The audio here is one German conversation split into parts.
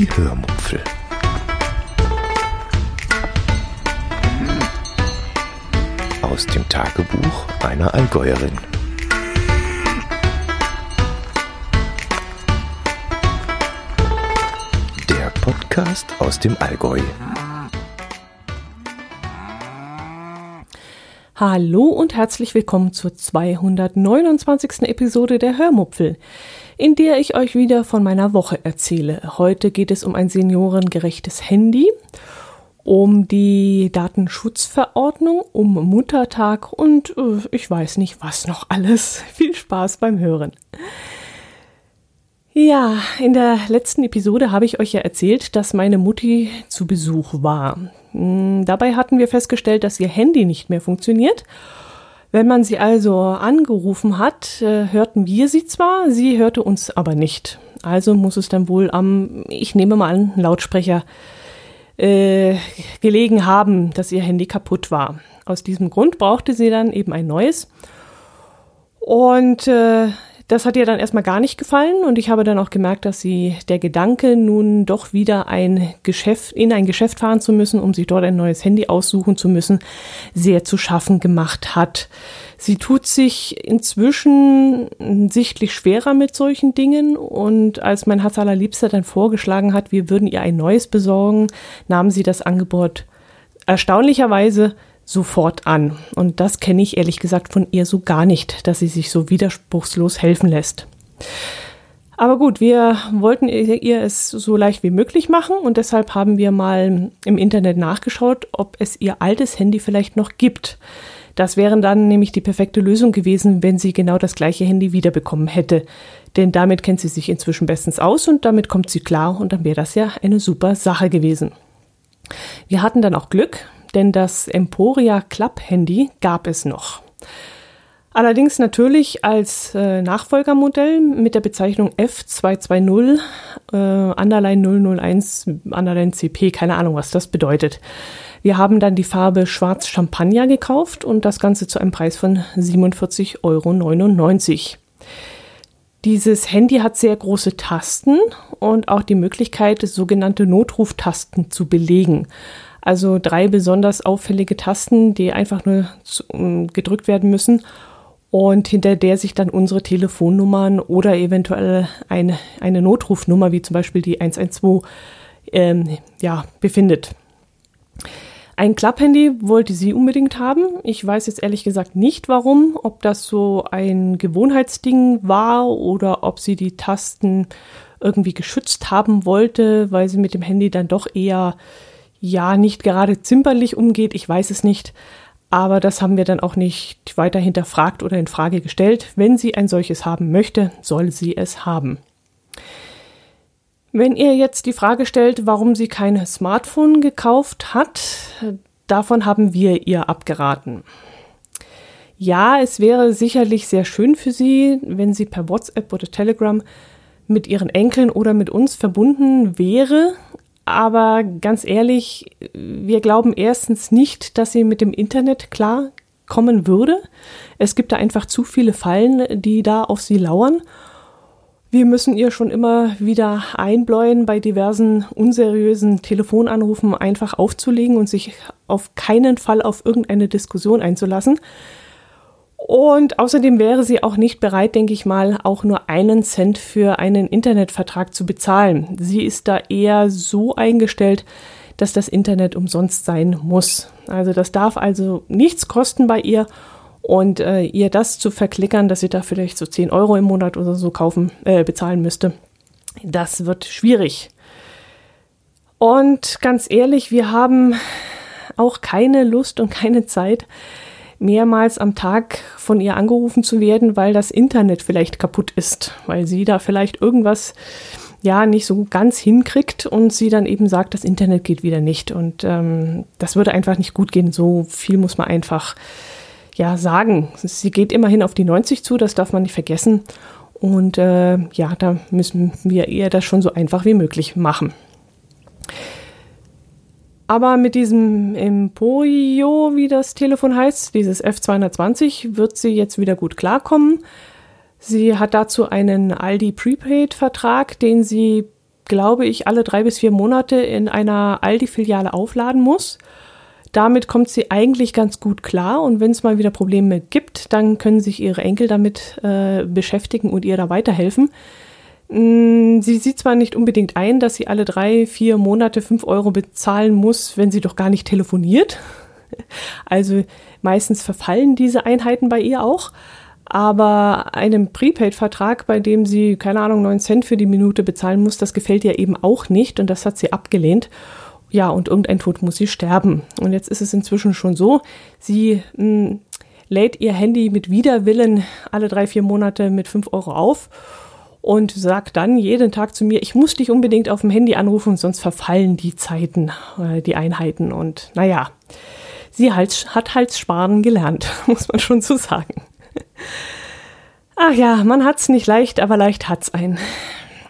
Die Hörmupfel. Aus dem Tagebuch einer Allgäuerin. Der Podcast aus dem Allgäu. Hallo und herzlich willkommen zur 229. Episode der Hörmupfel, in der ich euch wieder von meiner Woche erzähle. Heute geht es um ein seniorengerechtes Handy, um die Datenschutzverordnung, um Muttertag und äh, ich weiß nicht was noch alles. Viel Spaß beim Hören. Ja, in der letzten Episode habe ich euch ja erzählt, dass meine Mutti zu Besuch war. Hm, dabei hatten wir festgestellt, dass ihr Handy nicht mehr funktioniert. Wenn man sie also angerufen hat, äh, hörten wir sie zwar, sie hörte uns aber nicht. Also muss es dann wohl am, ich nehme mal an, Lautsprecher äh, gelegen haben, dass ihr Handy kaputt war. Aus diesem Grund brauchte sie dann eben ein neues. Und äh, das hat ihr dann erstmal gar nicht gefallen und ich habe dann auch gemerkt, dass sie der Gedanke, nun doch wieder ein Geschäft, in ein Geschäft fahren zu müssen, um sich dort ein neues Handy aussuchen zu müssen, sehr zu schaffen gemacht hat. Sie tut sich inzwischen sichtlich schwerer mit solchen Dingen und als mein Herz allerliebster dann vorgeschlagen hat, wir würden ihr ein neues besorgen, nahm sie das Angebot erstaunlicherweise sofort an. Und das kenne ich ehrlich gesagt von ihr so gar nicht, dass sie sich so widerspruchslos helfen lässt. Aber gut, wir wollten ihr es so leicht wie möglich machen und deshalb haben wir mal im Internet nachgeschaut, ob es ihr altes Handy vielleicht noch gibt. Das wäre dann nämlich die perfekte Lösung gewesen, wenn sie genau das gleiche Handy wiederbekommen hätte. Denn damit kennt sie sich inzwischen bestens aus und damit kommt sie klar und dann wäre das ja eine super Sache gewesen. Wir hatten dann auch Glück, denn das Emporia Club Handy gab es noch. Allerdings natürlich als äh, Nachfolgermodell mit der Bezeichnung F220 äh, Underline 001 Underline CP, keine Ahnung, was das bedeutet. Wir haben dann die Farbe Schwarz Champagner gekauft und das Ganze zu einem Preis von 47,99 Euro. Dieses Handy hat sehr große Tasten und auch die Möglichkeit, sogenannte Notruftasten zu belegen. Also drei besonders auffällige Tasten, die einfach nur gedrückt werden müssen und hinter der sich dann unsere Telefonnummern oder eventuell eine, eine Notrufnummer, wie zum Beispiel die 112, ähm, ja, befindet. Ein Klapphandy wollte sie unbedingt haben. Ich weiß jetzt ehrlich gesagt nicht warum, ob das so ein Gewohnheitsding war oder ob sie die Tasten irgendwie geschützt haben wollte, weil sie mit dem Handy dann doch eher ja nicht gerade zimperlich umgeht, ich weiß es nicht. Aber das haben wir dann auch nicht weiter hinterfragt oder in Frage gestellt. Wenn sie ein solches haben möchte, soll sie es haben. Wenn ihr jetzt die Frage stellt, warum sie kein Smartphone gekauft hat, davon haben wir ihr abgeraten. Ja, es wäre sicherlich sehr schön für sie, wenn sie per WhatsApp oder Telegram mit ihren Enkeln oder mit uns verbunden wäre, aber ganz ehrlich, wir glauben erstens nicht, dass sie mit dem Internet klar kommen würde. Es gibt da einfach zu viele Fallen, die da auf sie lauern. Wir müssen ihr schon immer wieder einbläuen, bei diversen unseriösen Telefonanrufen einfach aufzulegen und sich auf keinen Fall auf irgendeine Diskussion einzulassen. Und außerdem wäre sie auch nicht bereit, denke ich mal, auch nur einen Cent für einen Internetvertrag zu bezahlen. Sie ist da eher so eingestellt, dass das Internet umsonst sein muss. Also das darf also nichts kosten bei ihr. Und äh, ihr das zu verklickern, dass sie da vielleicht so 10 Euro im Monat oder so kaufen, äh, bezahlen müsste, das wird schwierig. Und ganz ehrlich, wir haben auch keine Lust und keine Zeit, mehrmals am Tag von ihr angerufen zu werden, weil das Internet vielleicht kaputt ist, weil sie da vielleicht irgendwas ja nicht so ganz hinkriegt und sie dann eben sagt, das Internet geht wieder nicht. Und ähm, das würde einfach nicht gut gehen. So viel muss man einfach ja sagen. Sie geht immerhin auf die 90 zu, das darf man nicht vergessen. Und äh, ja, da müssen wir ihr das schon so einfach wie möglich machen. Aber mit diesem Emporio, wie das Telefon heißt, dieses F220, wird sie jetzt wieder gut klarkommen. Sie hat dazu einen Aldi Prepaid-Vertrag, den sie glaube ich, alle drei bis vier Monate in einer Aldi-Filiale aufladen muss. Damit kommt sie eigentlich ganz gut klar und wenn es mal wieder Probleme gibt, dann können sich ihre Enkel damit äh, beschäftigen und ihr da weiterhelfen. Mm, sie sieht zwar nicht unbedingt ein, dass sie alle drei, vier Monate fünf Euro bezahlen muss, wenn sie doch gar nicht telefoniert. Also meistens verfallen diese Einheiten bei ihr auch. Aber einem Prepaid-Vertrag, bei dem sie, keine Ahnung, 9 Cent für die Minute bezahlen muss, das gefällt ihr eben auch nicht und das hat sie abgelehnt. Ja, und irgendein Tod muss sie sterben. Und jetzt ist es inzwischen schon so, sie mh, mm, lädt ihr Handy mit Widerwillen alle drei, vier Monate mit fünf Euro auf und sagt dann jeden Tag zu mir, ich muss dich unbedingt auf dem Handy anrufen, sonst verfallen die Zeiten, äh, die Einheiten. Und naja, sie hat halt sparen gelernt, muss man schon so sagen. Ach ja, man hat's nicht leicht, aber leicht hat's einen.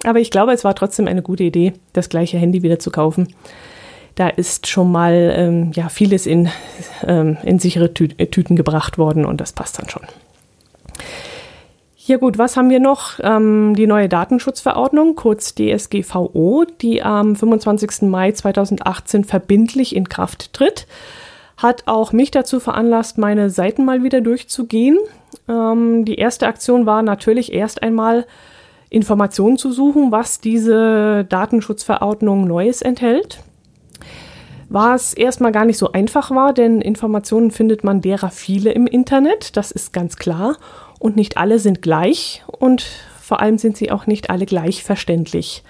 Aber ich glaube, es war trotzdem eine gute Idee, das gleiche Handy wieder zu kaufen. Da ist schon mal ähm, ja, vieles in, ähm, in sichere Tü Tüten gebracht worden und das passt dann schon. Ja gut, was haben wir noch? Ähm, die neue Datenschutzverordnung, kurz DSGVO, die am 25. Mai 2018 verbindlich in Kraft tritt, hat auch mich dazu veranlasst, meine Seiten mal wieder durchzugehen. Ähm, die erste Aktion war natürlich erst einmal Informationen zu suchen, was diese Datenschutzverordnung Neues enthält. Was erstmal gar nicht so einfach war, denn Informationen findet man derer viele im Internet, das ist ganz klar und nicht alle sind gleich und vor allem sind sie auch nicht alle gleich verständlich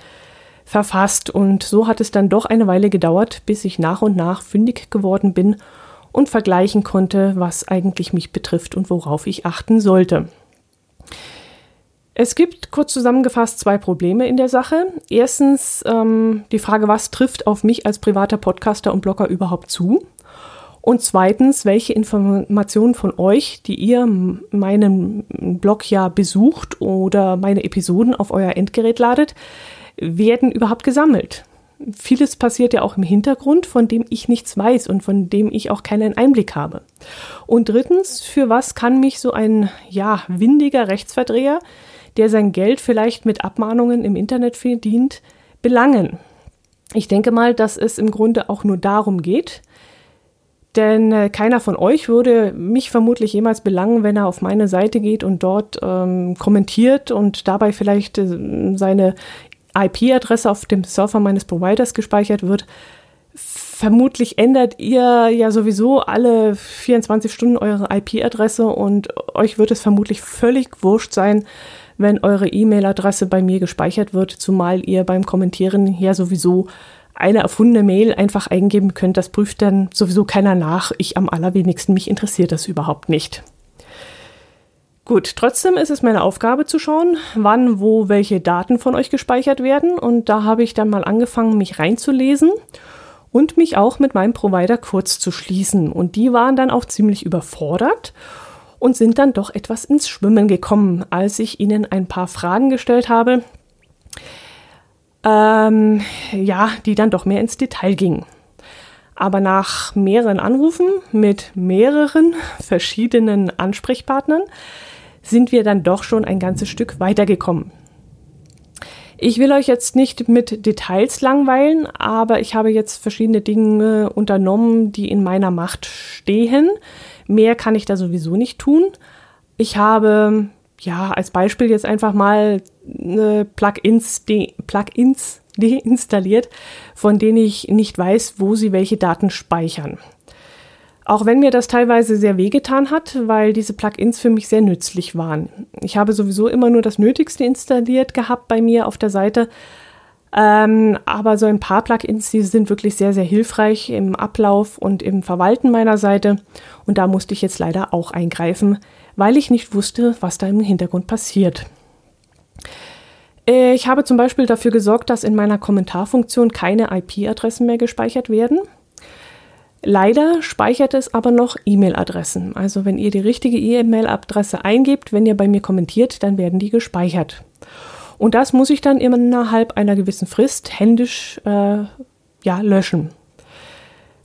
verfasst. Und so hat es dann doch eine Weile gedauert, bis ich nach und nach fündig geworden bin und vergleichen konnte, was eigentlich mich betrifft und worauf ich achten sollte. Es gibt kurz zusammengefasst zwei Probleme in der Sache. Erstens ähm, die Frage, was trifft auf mich als privater Podcaster und Blogger überhaupt zu? Und zweitens, welche Informationen von euch, die ihr meinen Blog ja besucht oder meine Episoden auf euer Endgerät ladet, werden überhaupt gesammelt? Vieles passiert ja auch im Hintergrund, von dem ich nichts weiß und von dem ich auch keinen Einblick habe. Und drittens, für was kann mich so ein, ja, windiger Rechtsverdreher, der sein Geld vielleicht mit Abmahnungen im Internet verdient, belangen? Ich denke mal, dass es im Grunde auch nur darum geht, denn äh, keiner von euch würde mich vermutlich jemals belangen, wenn er auf meine Seite geht und dort ähm, kommentiert und dabei vielleicht äh, seine IP-Adresse auf dem Server meines Providers gespeichert wird. Vermutlich ändert ihr ja sowieso alle 24 Stunden eure IP-Adresse und euch wird es vermutlich völlig wurscht sein, wenn eure E-Mail-Adresse bei mir gespeichert wird, zumal ihr beim Kommentieren ja sowieso eine erfundene Mail einfach eingeben könnt. Das prüft dann sowieso keiner nach. Ich am allerwenigsten. Mich interessiert das überhaupt nicht. Gut, trotzdem ist es meine Aufgabe zu schauen, wann, wo, welche Daten von euch gespeichert werden. Und da habe ich dann mal angefangen, mich reinzulesen und mich auch mit meinem Provider kurz zu schließen. Und die waren dann auch ziemlich überfordert und sind dann doch etwas ins Schwimmen gekommen, als ich ihnen ein paar Fragen gestellt habe, ähm, ja, die dann doch mehr ins Detail gingen. Aber nach mehreren Anrufen mit mehreren verschiedenen Ansprechpartnern sind wir dann doch schon ein ganzes Stück weitergekommen. Ich will euch jetzt nicht mit Details langweilen, aber ich habe jetzt verschiedene Dinge unternommen, die in meiner Macht stehen. Mehr kann ich da sowieso nicht tun. Ich habe ja, als Beispiel jetzt einfach mal äh, Plugins, de Plugins deinstalliert, von denen ich nicht weiß, wo sie welche Daten speichern. Auch wenn mir das teilweise sehr wehgetan hat, weil diese Plugins für mich sehr nützlich waren. Ich habe sowieso immer nur das Nötigste installiert gehabt bei mir auf der Seite. Ähm, aber so ein paar Plugins, die sind wirklich sehr, sehr hilfreich im Ablauf und im Verwalten meiner Seite. Und da musste ich jetzt leider auch eingreifen, weil ich nicht wusste, was da im Hintergrund passiert. Äh, ich habe zum Beispiel dafür gesorgt, dass in meiner Kommentarfunktion keine IP-Adressen mehr gespeichert werden. Leider speichert es aber noch E-Mail-Adressen. Also wenn ihr die richtige E-Mail-Adresse eingebt, wenn ihr bei mir kommentiert, dann werden die gespeichert. Und das muss ich dann innerhalb einer gewissen Frist händisch äh, ja, löschen.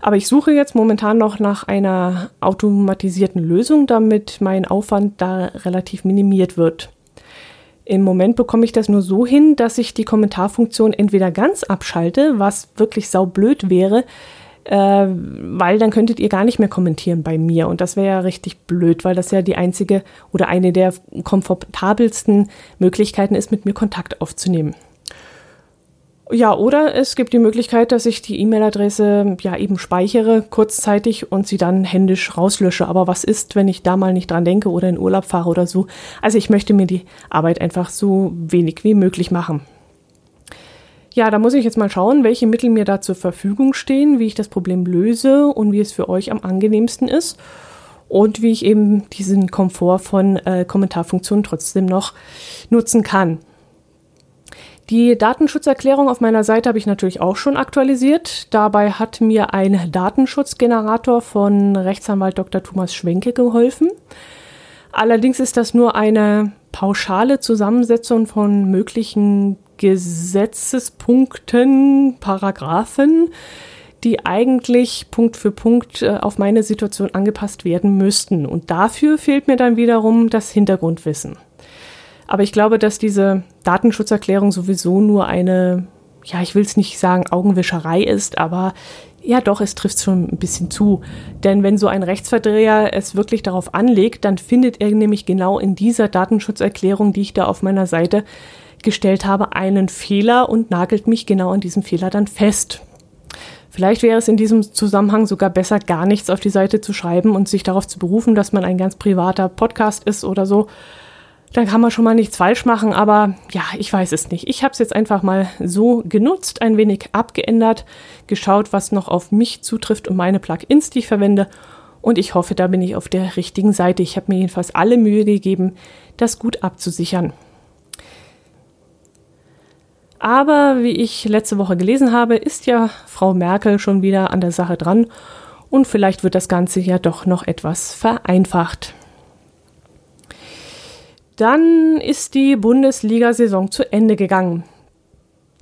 Aber ich suche jetzt momentan noch nach einer automatisierten Lösung, damit mein Aufwand da relativ minimiert wird. Im Moment bekomme ich das nur so hin, dass ich die Kommentarfunktion entweder ganz abschalte, was wirklich saublöd wäre, äh, weil dann könntet ihr gar nicht mehr kommentieren bei mir. Und das wäre ja richtig blöd, weil das ja die einzige oder eine der komfortabelsten Möglichkeiten ist, mit mir Kontakt aufzunehmen. Ja, oder es gibt die Möglichkeit, dass ich die E-Mail-Adresse ja eben speichere kurzzeitig und sie dann händisch rauslösche. Aber was ist, wenn ich da mal nicht dran denke oder in Urlaub fahre oder so? Also ich möchte mir die Arbeit einfach so wenig wie möglich machen. Ja, da muss ich jetzt mal schauen, welche Mittel mir da zur Verfügung stehen, wie ich das Problem löse und wie es für euch am angenehmsten ist und wie ich eben diesen Komfort von äh, Kommentarfunktionen trotzdem noch nutzen kann. Die Datenschutzerklärung auf meiner Seite habe ich natürlich auch schon aktualisiert. Dabei hat mir ein Datenschutzgenerator von Rechtsanwalt Dr. Thomas Schwenke geholfen. Allerdings ist das nur eine pauschale Zusammensetzung von möglichen Gesetzespunkten, Paragraphen, die eigentlich Punkt für Punkt äh, auf meine Situation angepasst werden müssten. Und dafür fehlt mir dann wiederum das Hintergrundwissen. Aber ich glaube, dass diese Datenschutzerklärung sowieso nur eine, ja, ich will es nicht sagen Augenwischerei ist, aber ja doch, es trifft schon ein bisschen zu. Denn wenn so ein Rechtsverdreher es wirklich darauf anlegt, dann findet er nämlich genau in dieser Datenschutzerklärung, die ich da auf meiner Seite gestellt habe, einen Fehler und nagelt mich genau an diesem Fehler dann fest. Vielleicht wäre es in diesem Zusammenhang sogar besser, gar nichts auf die Seite zu schreiben und sich darauf zu berufen, dass man ein ganz privater Podcast ist oder so dann kann man schon mal nichts falsch machen, aber ja, ich weiß es nicht. Ich habe es jetzt einfach mal so genutzt, ein wenig abgeändert, geschaut, was noch auf mich zutrifft und meine Plugins, die ich verwende. Und ich hoffe, da bin ich auf der richtigen Seite. Ich habe mir jedenfalls alle Mühe gegeben, das gut abzusichern. Aber wie ich letzte Woche gelesen habe, ist ja Frau Merkel schon wieder an der Sache dran und vielleicht wird das Ganze ja doch noch etwas vereinfacht. Dann ist die Bundesliga-Saison zu Ende gegangen.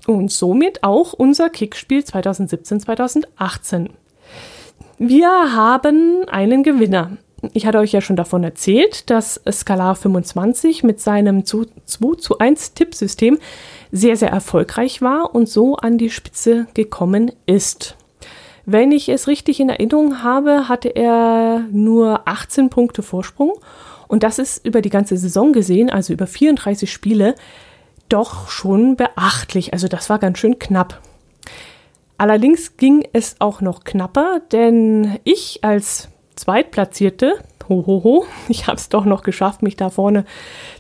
Und somit auch unser Kickspiel 2017-2018. Wir haben einen Gewinner. Ich hatte euch ja schon davon erzählt, dass Scalar 25 mit seinem 2 zu 1 Tippsystem sehr, sehr erfolgreich war und so an die Spitze gekommen ist. Wenn ich es richtig in Erinnerung habe, hatte er nur 18 Punkte Vorsprung und das ist über die ganze Saison gesehen, also über 34 Spiele, doch schon beachtlich. Also das war ganz schön knapp. Allerdings ging es auch noch knapper, denn ich als Zweitplatzierte, ho, ho, ho, ich habe es doch noch geschafft, mich da vorne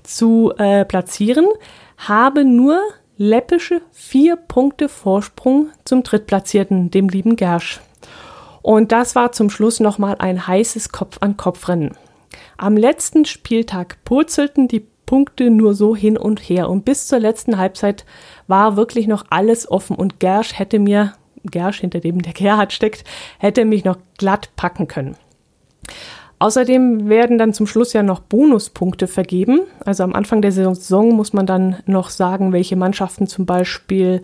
zu äh, platzieren, habe nur läppische vier Punkte Vorsprung zum Drittplatzierten, dem lieben Gersch. Und das war zum Schluss nochmal ein heißes Kopf-an-Kopf-Rennen. Am letzten Spieltag purzelten die Punkte nur so hin und her und bis zur letzten Halbzeit war wirklich noch alles offen und Gersch hätte mir, Gersch hinter dem der Gerhard steckt, hätte mich noch glatt packen können. Außerdem werden dann zum Schluss ja noch Bonuspunkte vergeben. Also am Anfang der Saison muss man dann noch sagen, welche Mannschaften zum Beispiel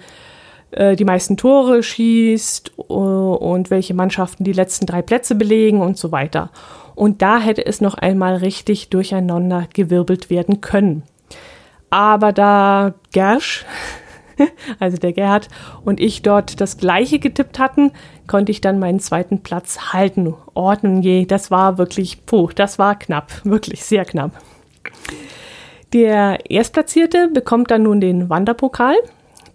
äh, die meisten Tore schießt uh, und welche Mannschaften die letzten drei Plätze belegen und so weiter. Und da hätte es noch einmal richtig durcheinander gewirbelt werden können. Aber da Gersch, also der Gerhard und ich dort das gleiche getippt hatten, konnte ich dann meinen zweiten Platz halten. Ordnen je, das war wirklich, puh, das war knapp, wirklich sehr knapp. Der Erstplatzierte bekommt dann nun den Wanderpokal.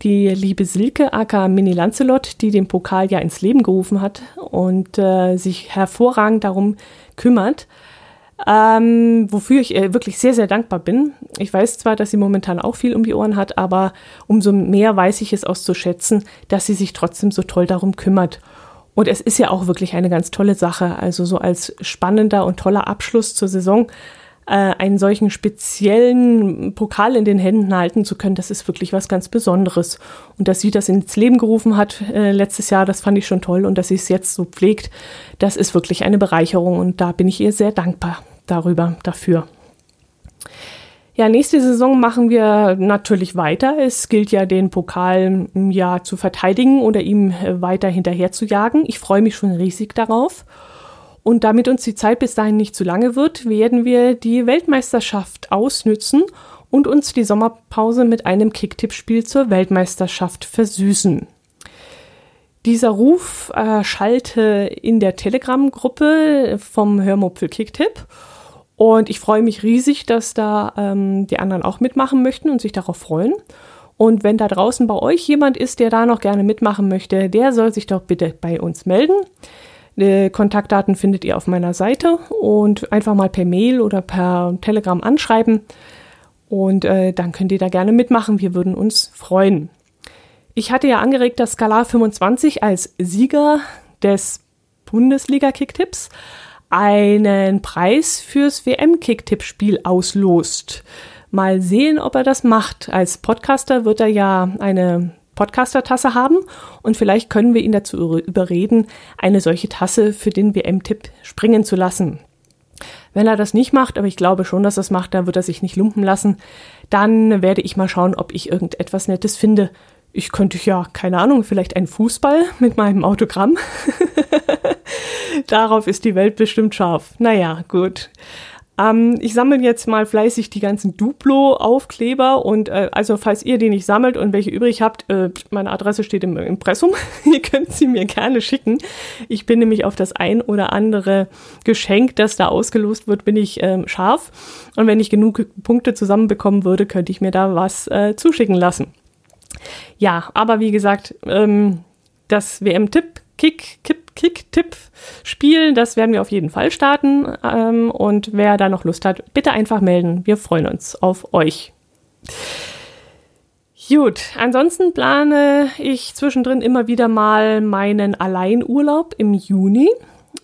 Die liebe Silke, aka Mini Lancelot, die den Pokal ja ins Leben gerufen hat und äh, sich hervorragend darum kümmert. Ähm, wofür ich äh, wirklich sehr, sehr dankbar bin. Ich weiß zwar, dass sie momentan auch viel um die Ohren hat, aber umso mehr weiß ich es auszuschätzen, dass sie sich trotzdem so toll darum kümmert. Und es ist ja auch wirklich eine ganz tolle Sache. Also so als spannender und toller Abschluss zur Saison einen solchen speziellen Pokal in den Händen halten zu können, das ist wirklich was ganz Besonderes. Und dass sie das ins Leben gerufen hat äh, letztes Jahr, das fand ich schon toll. Und dass sie es jetzt so pflegt, das ist wirklich eine Bereicherung. Und da bin ich ihr sehr dankbar darüber, dafür. Ja, nächste Saison machen wir natürlich weiter. Es gilt ja, den Pokal ja zu verteidigen oder ihm äh, weiter hinterher zu jagen. Ich freue mich schon riesig darauf. Und damit uns die Zeit bis dahin nicht zu lange wird, werden wir die Weltmeisterschaft ausnützen und uns die Sommerpause mit einem Kicktipp-Spiel zur Weltmeisterschaft versüßen. Dieser Ruf äh, schallte in der Telegram-Gruppe vom Hörmupfel Kicktipp. Und ich freue mich riesig, dass da ähm, die anderen auch mitmachen möchten und sich darauf freuen. Und wenn da draußen bei euch jemand ist, der da noch gerne mitmachen möchte, der soll sich doch bitte bei uns melden. Die Kontaktdaten findet ihr auf meiner Seite und einfach mal per Mail oder per Telegram anschreiben. Und äh, dann könnt ihr da gerne mitmachen. Wir würden uns freuen. Ich hatte ja angeregt, dass Skalar 25 als Sieger des Bundesliga-Kicktipps einen Preis fürs WM-Kicktipp-Spiel auslost. Mal sehen, ob er das macht. Als Podcaster wird er ja eine Podcaster-Tasse haben und vielleicht können wir ihn dazu überreden, eine solche Tasse für den WM-Tipp springen zu lassen. Wenn er das nicht macht, aber ich glaube schon, dass er es macht, dann wird er sich nicht lumpen lassen. Dann werde ich mal schauen, ob ich irgendetwas Nettes finde. Ich könnte ja, keine Ahnung, vielleicht einen Fußball mit meinem Autogramm. Darauf ist die Welt bestimmt scharf. Naja, gut. Ähm, ich sammle jetzt mal fleißig die ganzen Duplo-Aufkleber und äh, also falls ihr die nicht sammelt und welche übrig habt, äh, meine Adresse steht im Impressum. ihr könnt sie mir gerne schicken. Ich bin nämlich auf das ein oder andere Geschenk, das da ausgelost wird, bin ich ähm, scharf. Und wenn ich genug Punkte zusammenbekommen würde, könnte ich mir da was äh, zuschicken lassen. Ja, aber wie gesagt, ähm, das WM-Tipp, Kick, Kipp, Kick-Tipp-Spiel. Das werden wir auf jeden Fall starten. Ähm, und wer da noch Lust hat, bitte einfach melden. Wir freuen uns auf euch. Gut, ansonsten plane ich zwischendrin immer wieder mal meinen Alleinurlaub im Juni.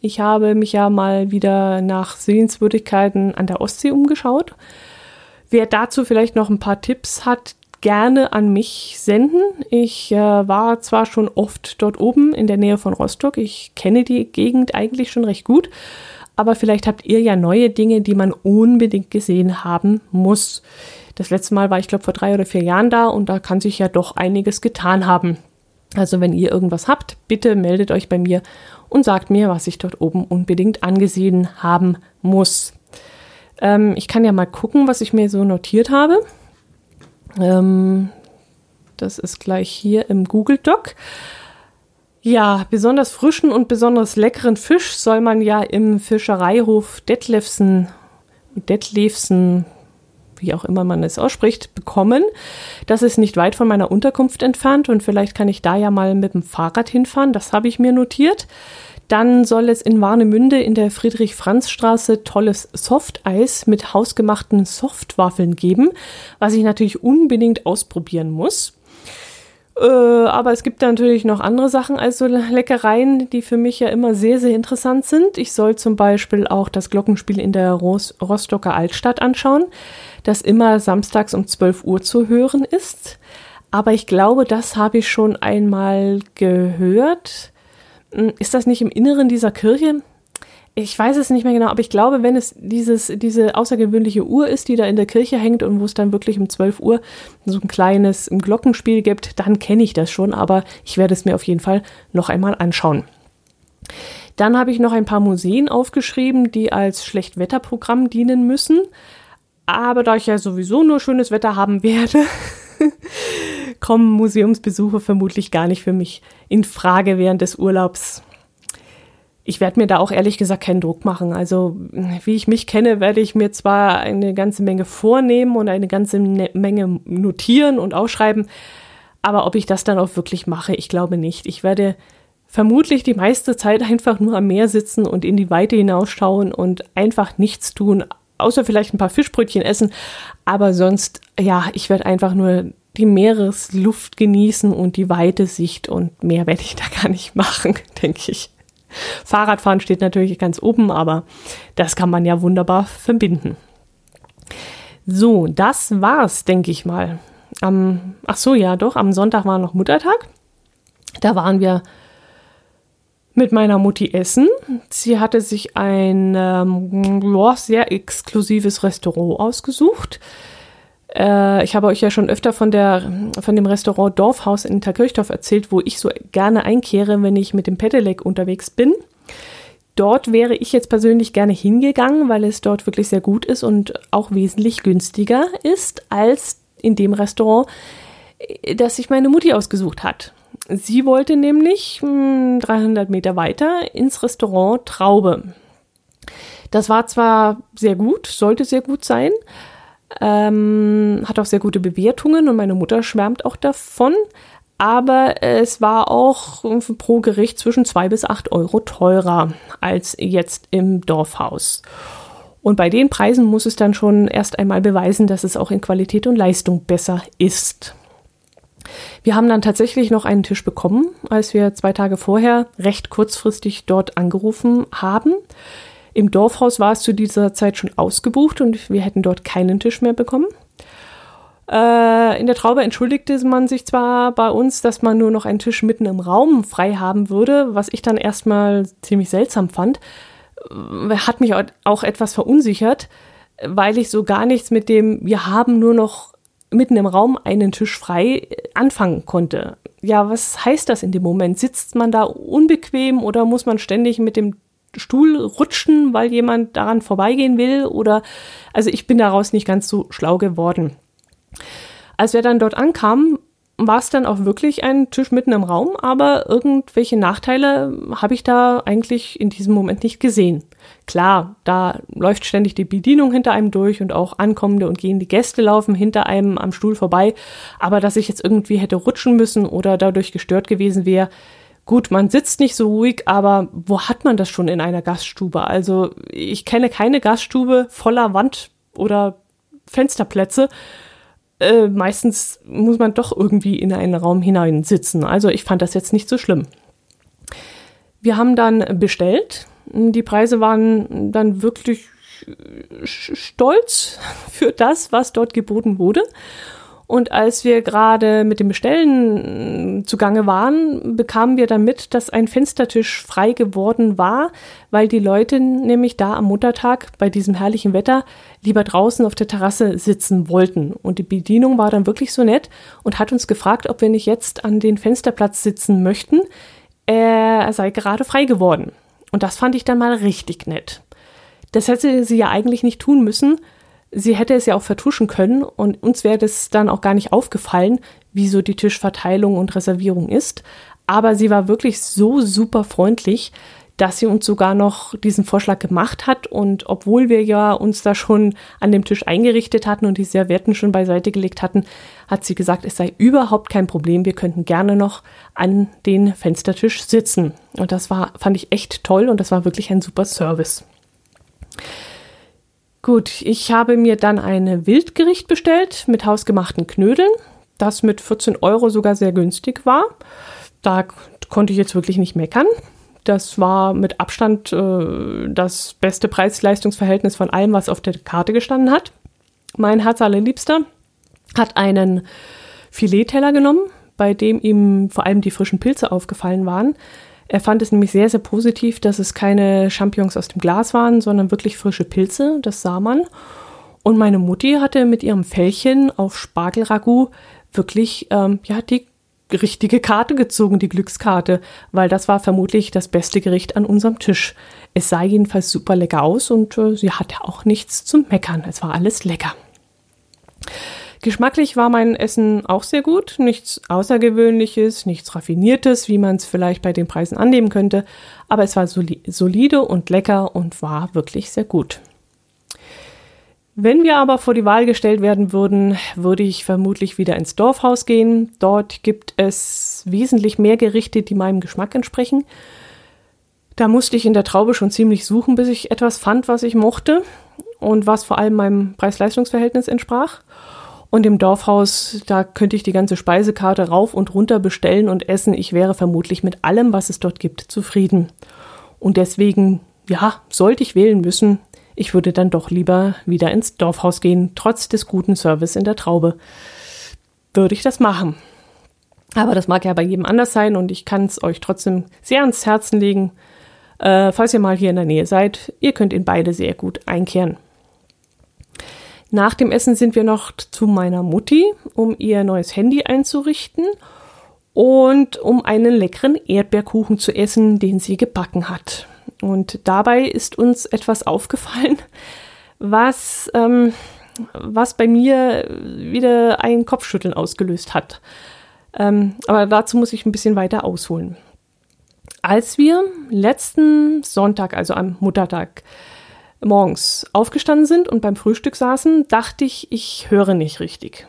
Ich habe mich ja mal wieder nach Sehenswürdigkeiten an der Ostsee umgeschaut. Wer dazu vielleicht noch ein paar Tipps hat, gerne an mich senden. Ich äh, war zwar schon oft dort oben in der Nähe von Rostock, ich kenne die Gegend eigentlich schon recht gut, aber vielleicht habt ihr ja neue Dinge, die man unbedingt gesehen haben muss. Das letzte Mal war ich glaube vor drei oder vier Jahren da und da kann sich ja doch einiges getan haben. Also wenn ihr irgendwas habt, bitte meldet euch bei mir und sagt mir, was ich dort oben unbedingt angesehen haben muss. Ähm, ich kann ja mal gucken, was ich mir so notiert habe. Ähm, das ist gleich hier im Google Doc. Ja, besonders frischen und besonders leckeren Fisch soll man ja im Fischereihof Detlefsen, Detlefsen, wie auch immer man es ausspricht, bekommen. Das ist nicht weit von meiner Unterkunft entfernt und vielleicht kann ich da ja mal mit dem Fahrrad hinfahren. Das habe ich mir notiert. Dann soll es in Warnemünde in der Friedrich-Franz-Straße tolles Softeis mit hausgemachten Softwaffeln geben, was ich natürlich unbedingt ausprobieren muss. Äh, aber es gibt natürlich noch andere Sachen als so Leckereien, die für mich ja immer sehr, sehr interessant sind. Ich soll zum Beispiel auch das Glockenspiel in der Ros Rostocker Altstadt anschauen, das immer samstags um 12 Uhr zu hören ist. Aber ich glaube, das habe ich schon einmal gehört. Hm, ist das nicht im Inneren dieser Kirche? Ich weiß es nicht mehr genau, aber ich glaube, wenn es dieses, diese außergewöhnliche Uhr ist, die da in der Kirche hängt und wo es dann wirklich um 12 Uhr so ein kleines Glockenspiel gibt, dann kenne ich das schon, aber ich werde es mir auf jeden Fall noch einmal anschauen. Dann habe ich noch ein paar Museen aufgeschrieben, die als Schlechtwetterprogramm dienen müssen. Aber da ich ja sowieso nur schönes Wetter haben werde, kommen Museumsbesuche vermutlich gar nicht für mich in Frage während des Urlaubs. Ich werde mir da auch ehrlich gesagt keinen Druck machen. Also, wie ich mich kenne, werde ich mir zwar eine ganze Menge vornehmen und eine ganze ne-, Menge notieren und ausschreiben, aber ob ich das dann auch wirklich mache, ich glaube nicht. Ich werde vermutlich die meiste Zeit einfach nur am Meer sitzen und in die Weite hinausschauen und einfach nichts tun, außer vielleicht ein paar Fischbrötchen essen. Aber sonst, ja, ich werde einfach nur die Meeresluft genießen und die weite Sicht und mehr werde ich da gar nicht machen, denke ich. Fahrradfahren steht natürlich ganz oben, aber das kann man ja wunderbar verbinden. So, das war's, denke ich mal. Am, ach so, ja, doch, am Sonntag war noch Muttertag. Da waren wir mit meiner Mutti essen. Sie hatte sich ein ähm, sehr exklusives Restaurant ausgesucht. Äh, ich habe euch ja schon öfter von, der, von dem Restaurant Dorfhaus in Interkirchdorf erzählt, wo ich so gerne einkehre, wenn ich mit dem Pedelec unterwegs bin. dort wäre ich jetzt persönlich gerne hingegangen, weil es dort wirklich sehr gut ist und auch wesentlich günstiger ist als in dem Restaurant, äh, das sich meine Mutti ausgesucht hat. Sie wollte nämlich 300 hm, Meter weiter ins Restaurant Traube. Das war zwar sehr gut, sollte sehr gut sein, ähm, hat auch sehr gute Bewertungen und meine Mutter schwärmt auch davon, aber es war auch pro Gericht zwischen zwei bis acht Euro teurer als jetzt im Dorfhaus. Und bei den Preisen muss es dann schon erst einmal beweisen, dass es auch in Qualität und Leistung besser ist. Wir haben dann tatsächlich noch einen Tisch bekommen, als wir zwei Tage vorher recht kurzfristig dort angerufen haben. Im Dorfhaus war es zu dieser Zeit schon ausgebucht und wir hätten dort keinen Tisch mehr bekommen. Äh, in der Traube entschuldigte man sich zwar bei uns, dass man nur noch einen Tisch mitten im Raum frei haben würde, was ich dann erstmal ziemlich seltsam fand. Äh, hat mich auch etwas verunsichert, weil ich so gar nichts mit dem, wir haben nur noch mitten im Raum einen Tisch frei äh, anfangen konnte. Ja, was heißt das in dem Moment? Sitzt man da unbequem oder muss man ständig mit dem Stuhl rutschen, weil jemand daran vorbeigehen will? Oder also ich bin daraus nicht ganz so schlau geworden. Als wir dann dort ankamen, war es dann auch wirklich ein Tisch mitten im Raum, aber irgendwelche Nachteile habe ich da eigentlich in diesem Moment nicht gesehen. Klar, da läuft ständig die Bedienung hinter einem durch und auch ankommende und gehende Gäste laufen hinter einem am Stuhl vorbei, aber dass ich jetzt irgendwie hätte rutschen müssen oder dadurch gestört gewesen wäre, Gut, man sitzt nicht so ruhig, aber wo hat man das schon in einer Gaststube? Also ich kenne keine Gaststube voller Wand- oder Fensterplätze, äh, meistens muss man doch irgendwie in einen Raum hinein sitzen. Also ich fand das jetzt nicht so schlimm. Wir haben dann bestellt. Die Preise waren dann wirklich stolz für das, was dort geboten wurde. Und als wir gerade mit dem Bestellen zugange waren, bekamen wir dann mit, dass ein Fenstertisch frei geworden war, weil die Leute nämlich da am Muttertag bei diesem herrlichen Wetter lieber draußen auf der Terrasse sitzen wollten. Und die Bedienung war dann wirklich so nett und hat uns gefragt, ob wir nicht jetzt an den Fensterplatz sitzen möchten. Er sei gerade frei geworden. Und das fand ich dann mal richtig nett. Das hätte sie ja eigentlich nicht tun müssen, sie hätte es ja auch vertuschen können und uns wäre das dann auch gar nicht aufgefallen, wieso die Tischverteilung und Reservierung ist. Aber sie war wirklich so super freundlich, dass sie uns sogar noch diesen Vorschlag gemacht hat. Und obwohl wir ja uns da schon an dem Tisch eingerichtet hatten und die Servietten schon beiseite gelegt hatten, hat sie gesagt, es sei überhaupt kein Problem. Wir könnten gerne noch an den Fenstertisch sitzen. Und das war, fand ich echt toll und das war wirklich ein super Service. Gut, ich habe mir dann ein Wildgericht bestellt mit hausgemachten Knödeln, das mit 14 Euro sogar sehr günstig war. Da konnte ich jetzt wirklich nicht meckern. Das war mit Abstand äh, das beste Preis-Leistungs-Verhältnis von allem, was auf der Karte gestanden hat. Mein Herz allerliebster hat einen Filetteller genommen, bei dem ihm vor allem die frischen Pilze aufgefallen waren. Er fand es nämlich sehr, sehr positiv, dass es keine Champignons aus dem Glas waren, sondern wirklich frische Pilze. Das sah man. Und meine Mutti hatte mit ihrem Fällchen auf Spargelragout wirklich ähm, ja, die richtige Karte gezogen, die Glückskarte, weil das war vermutlich das beste Gericht an unserem Tisch. Es sah jedenfalls super lecker aus und äh, sie hatte auch nichts zum Meckern. Es war alles lecker. Geschmacklich war mein Essen auch sehr gut. Nichts Außergewöhnliches, nichts Raffiniertes, wie man es vielleicht bei den Preisen annehmen könnte. Aber es war solide und lecker und war wirklich sehr gut. Wenn wir aber vor die Wahl gestellt werden würden, würde ich vermutlich wieder ins Dorfhaus gehen. Dort gibt es wesentlich mehr Gerichte, die meinem Geschmack entsprechen. Da musste ich in der Traube schon ziemlich suchen, bis ich etwas fand, was ich mochte und was vor allem meinem Preis-Leistungs-Verhältnis entsprach. Und im Dorfhaus, da könnte ich die ganze Speisekarte rauf und runter bestellen und essen. Ich wäre vermutlich mit allem, was es dort gibt, zufrieden. Und deswegen, ja, sollte ich wählen müssen, ich würde dann doch lieber wieder ins Dorfhaus gehen, trotz des guten Service in der Traube. Würde ich das machen. Aber das mag ja bei jedem anders sein und ich kann es euch trotzdem sehr ans Herzen legen. Äh, falls ihr mal hier in der Nähe seid, ihr könnt in beide sehr gut einkehren. Nach dem Essen sind wir noch zu meiner Mutti, um ihr neues Handy einzurichten und um einen leckeren Erdbeerkuchen zu essen, den sie gebacken hat. Und dabei ist uns etwas aufgefallen, was, ähm, was bei mir wieder ein Kopfschütteln ausgelöst hat. Ähm, aber dazu muss ich ein bisschen weiter ausholen. Als wir letzten Sonntag, also am Muttertag, morgens aufgestanden sind und beim Frühstück saßen, dachte ich, ich höre nicht richtig.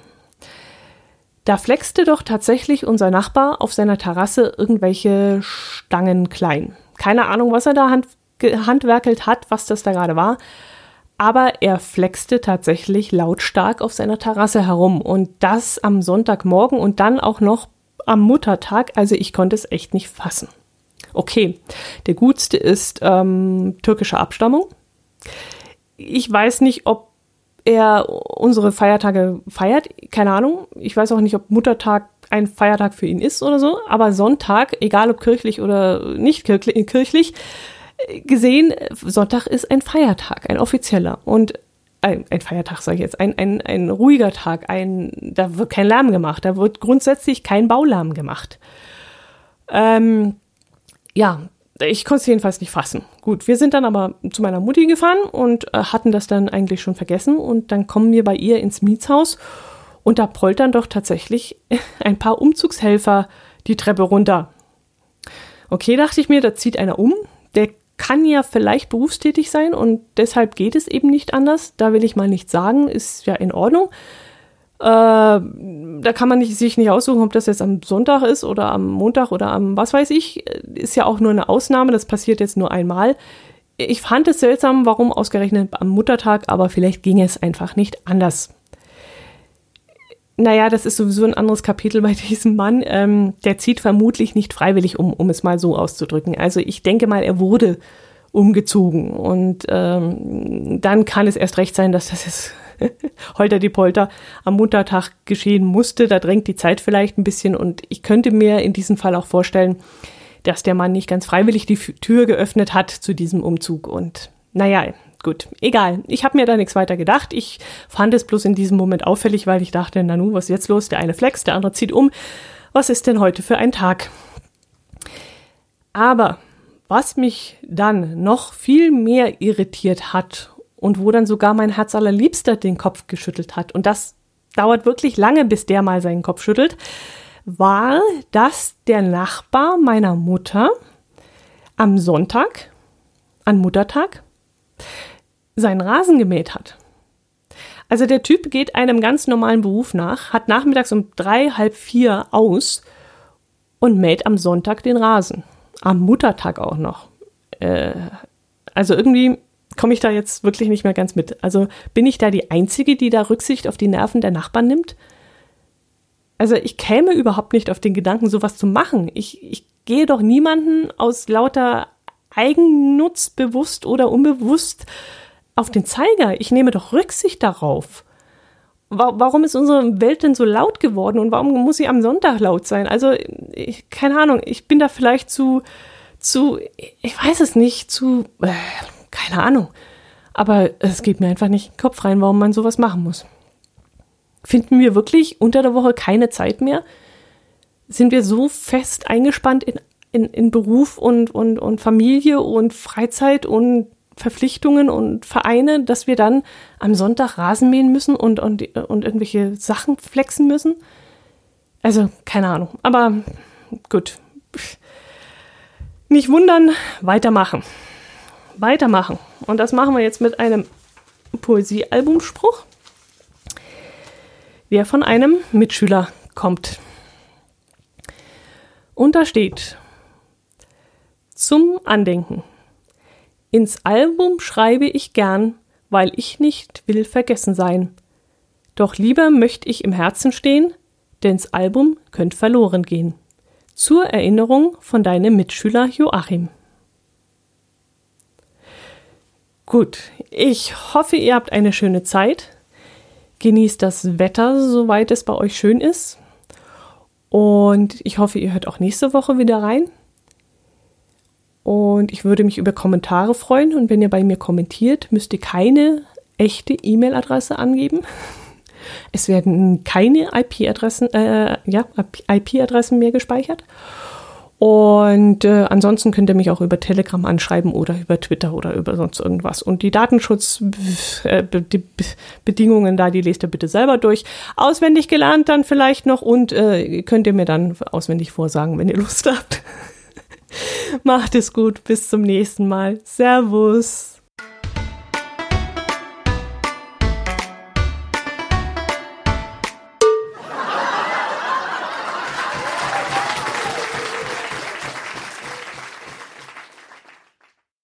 Da flexte doch tatsächlich unser Nachbar auf seiner Terrasse irgendwelche Stangen klein. Keine Ahnung, was er da hand, handwerkelt hat, was das da gerade war. Aber er flexte tatsächlich lautstark auf seiner Terrasse herum. Und das am Sonntagmorgen und dann auch noch am Muttertag. Also ich konnte es echt nicht fassen. Okay, der Gutste ist ähm, türkischer Abstammung. Ich weiß nicht, ob er unsere Feiertage feiert. Keine Ahnung. Ich weiß auch nicht, ob Muttertag ein Feiertag für ihn ist oder so. Aber Sonntag, egal ob kirchlich oder nicht kirchlich, gesehen, Sonntag ist ein Feiertag, ein offizieller. Und ein, ein Feiertag, sage ich jetzt, ein, ein, ein ruhiger Tag, ein, da wird kein Lärm gemacht, da wird grundsätzlich kein Baulärm gemacht. Ähm, ja, ich konnte es jedenfalls nicht fassen. Gut, wir sind dann aber zu meiner Mutti gefahren und äh, hatten das dann eigentlich schon vergessen. Und dann kommen wir bei ihr ins Mietshaus und da poltern doch tatsächlich ein paar Umzugshelfer die Treppe runter. Okay, dachte ich mir, da zieht einer um. Der kann ja vielleicht berufstätig sein und deshalb geht es eben nicht anders. Da will ich mal nichts sagen, ist ja in Ordnung. Äh, da kann man nicht, sich nicht aussuchen, ob das jetzt am Sonntag ist oder am Montag oder am was weiß ich. Ist ja auch nur eine Ausnahme, das passiert jetzt nur einmal. Ich fand es seltsam, warum ausgerechnet am Muttertag, aber vielleicht ging es einfach nicht anders. Naja, das ist sowieso ein anderes Kapitel bei diesem Mann. Ähm, der zieht vermutlich nicht freiwillig um, um es mal so auszudrücken. Also ich denke mal, er wurde umgezogen. Und ähm, dann kann es erst recht sein, dass das jetzt Holter die Polter am Muttertag geschehen musste. Da drängt die Zeit vielleicht ein bisschen und ich könnte mir in diesem Fall auch vorstellen, dass der Mann nicht ganz freiwillig die Tür geöffnet hat zu diesem Umzug. Und naja, gut, egal. Ich habe mir da nichts weiter gedacht. Ich fand es bloß in diesem Moment auffällig, weil ich dachte, Nanu, was ist jetzt los? Der eine flex, der andere zieht um. Was ist denn heute für ein Tag? Aber was mich dann noch viel mehr irritiert hat und wo dann sogar mein Herz allerliebster den Kopf geschüttelt hat. Und das dauert wirklich lange, bis der mal seinen Kopf schüttelt, war, dass der Nachbar meiner Mutter am Sonntag, an Muttertag, seinen Rasen gemäht hat. Also der Typ geht einem ganz normalen Beruf nach, hat nachmittags um drei, halb vier aus und mäht am Sonntag den Rasen. Am Muttertag auch noch. Äh, also irgendwie komme ich da jetzt wirklich nicht mehr ganz mit. Also bin ich da die Einzige, die da Rücksicht auf die Nerven der Nachbarn nimmt? Also ich käme überhaupt nicht auf den Gedanken, sowas zu machen. Ich, ich gehe doch niemanden aus lauter Eigennutz bewusst oder unbewusst auf den Zeiger. Ich nehme doch Rücksicht darauf. Warum ist unsere Welt denn so laut geworden und warum muss sie am Sonntag laut sein? Also, ich, keine Ahnung, ich bin da vielleicht zu, zu, ich weiß es nicht, zu, äh, keine Ahnung. Aber es geht mir einfach nicht in den Kopf rein, warum man sowas machen muss. Finden wir wirklich unter der Woche keine Zeit mehr? Sind wir so fest eingespannt in, in, in Beruf und, und, und Familie und Freizeit und Verpflichtungen und Vereine, dass wir dann am Sonntag Rasen mähen müssen und, und, und irgendwelche Sachen flexen müssen? Also, keine Ahnung. Aber gut. Nicht wundern, weitermachen weitermachen. Und das machen wir jetzt mit einem Poesiealbumspruch, der von einem Mitschüler kommt. Und da steht zum Andenken. Ins Album schreibe ich gern, weil ich nicht will vergessen sein. Doch lieber möchte ich im Herzen stehen, denns Album könnt verloren gehen. Zur Erinnerung von deinem Mitschüler Joachim. Gut, ich hoffe, ihr habt eine schöne Zeit. Genießt das Wetter, soweit es bei euch schön ist. Und ich hoffe, ihr hört auch nächste Woche wieder rein. Und ich würde mich über Kommentare freuen. Und wenn ihr bei mir kommentiert, müsst ihr keine echte E-Mail-Adresse angeben. Es werden keine IP-Adressen, äh, ja, IP-Adressen mehr gespeichert. Und äh, ansonsten könnt ihr mich auch über Telegram anschreiben oder über Twitter oder über sonst irgendwas. Und die Datenschutzbedingungen äh, da, die lest ihr bitte selber durch. Auswendig gelernt dann vielleicht noch und äh, könnt ihr mir dann auswendig vorsagen, wenn ihr Lust habt. Macht es gut, bis zum nächsten Mal. Servus.